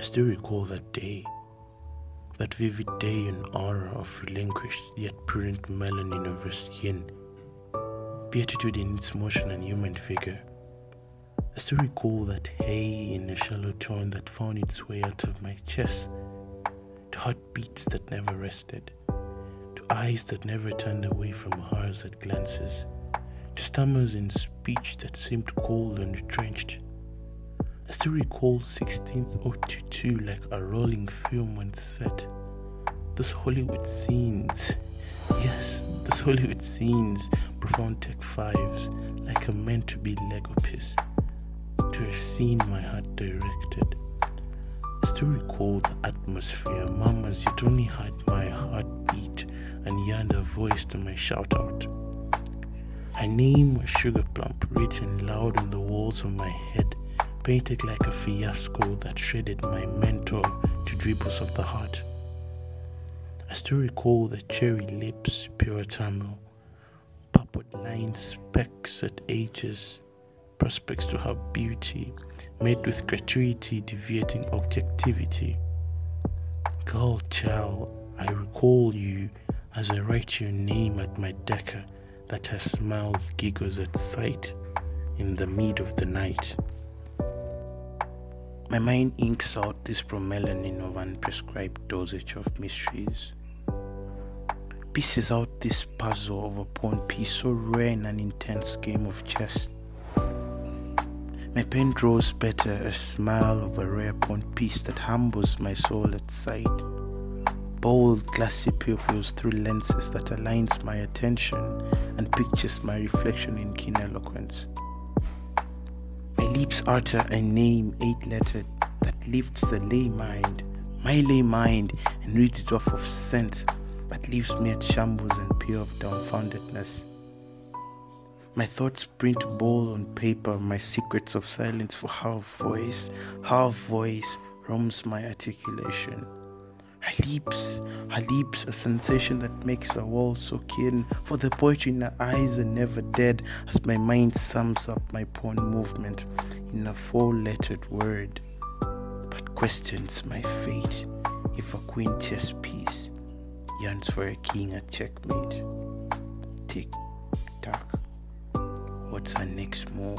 I still recall that day, that vivid day and aura of relinquished yet prudent melanin of skin, beatitude in its motion and human figure. I still recall that hay in a shallow tone that found its way out of my chest, to heartbeats that never rested, to eyes that never turned away from hers at glances, to stammers in speech that seemed cold and retrenched I still recall 1602 like a rolling film when set. Those Hollywood scenes, yes, those Hollywood scenes, profound tech fives, like a meant to be Lego piece, to have seen my heart directed. I still recall the atmosphere, mamas, you'd only heard my heartbeat and a voice to my shout out. Her name was Sugar Plump, written loud on the walls of my head painted like a fiasco that shredded my mentor to dribbles of the heart. I still recall the cherry lips, pure Tamil, purple line specks at ages, prospects to her beauty, made with gratuity deviating objectivity. Girl, child, I recall you as I write your name at my decker that her smile giggles at sight in the mid of the night. My mind inks out this bromelain of unprescribed dosage of mysteries. Pieces out this puzzle of a pawn piece so rare in an intense game of chess. My pen draws better a smile of a rare pawn piece that humbles my soul at sight. Bold, glassy pupils through lenses that aligns my attention and pictures my reflection in keen eloquence lips utter a name eight lettered that lifts the lay mind, my lay mind, and reads it off of scent, but leaves me at shambles and pure of dumbfoundedness. My thoughts print bold on paper my secrets of silence for half voice, half voice roams my articulation. Her lips, her lips, a sensation that makes a wall so keen, for the poetry in her eyes are never dead as my mind sums up my pawn movement in a four lettered word, but questions my fate if a queen chess piece yearns for a king at checkmate. Tick tock, what's her next move?